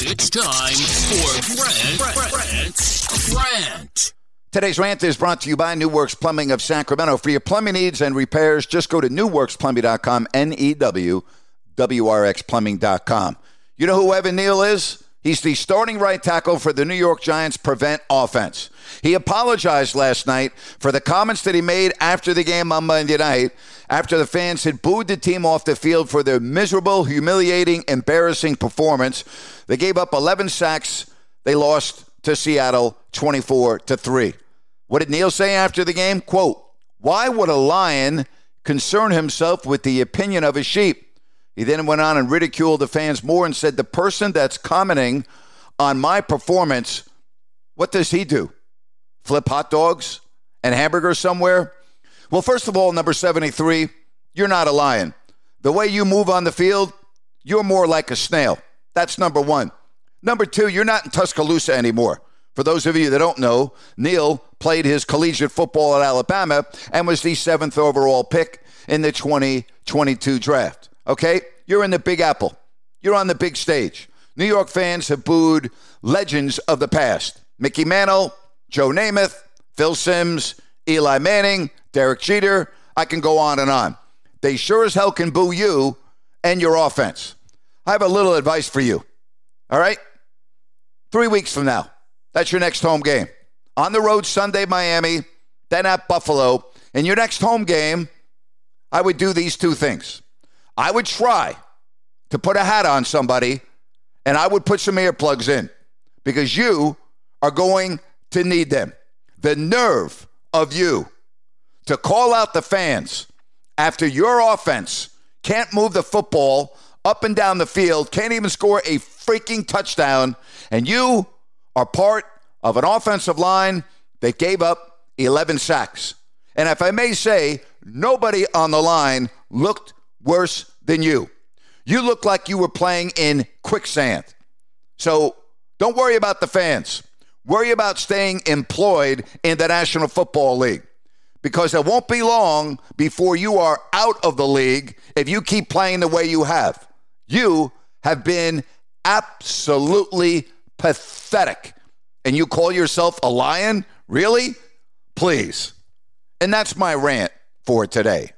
It's time for Grant, Grant. Today's rant is brought to you by New Works Plumbing of Sacramento. For your plumbing needs and repairs, just go to newworksplumbing.com, N E W W R X plumbing.com. You know who Evan Neal is? He's the starting right tackle for the New York Giants prevent offense. He apologized last night for the comments that he made after the game on Monday night, after the fans had booed the team off the field for their miserable, humiliating, embarrassing performance. They gave up 11 sacks. They lost to Seattle 24 to 3. What did Neal say after the game? Quote, "Why would a lion concern himself with the opinion of a sheep?" He then went on and ridiculed the fans more and said, The person that's commenting on my performance, what does he do? Flip hot dogs and hamburgers somewhere? Well, first of all, number 73, you're not a lion. The way you move on the field, you're more like a snail. That's number one. Number two, you're not in Tuscaloosa anymore. For those of you that don't know, Neal played his collegiate football at Alabama and was the seventh overall pick in the 2022 draft. Okay? You're in the Big Apple. You're on the big stage. New York fans have booed legends of the past Mickey Mantle, Joe Namath, Phil Simms, Eli Manning, Derek Jeter. I can go on and on. They sure as hell can boo you and your offense. I have a little advice for you. All right? Three weeks from now, that's your next home game. On the road, Sunday, Miami, then at Buffalo. In your next home game, I would do these two things. I would try to put a hat on somebody and I would put some earplugs in because you are going to need them. The nerve of you to call out the fans after your offense can't move the football up and down the field, can't even score a freaking touchdown, and you are part of an offensive line that gave up 11 sacks. And if I may say, nobody on the line looked worse than you. You look like you were playing in quicksand. So don't worry about the fans. Worry about staying employed in the National Football League because it won't be long before you are out of the league if you keep playing the way you have. You have been absolutely pathetic. And you call yourself a lion? Really? Please. And that's my rant for today.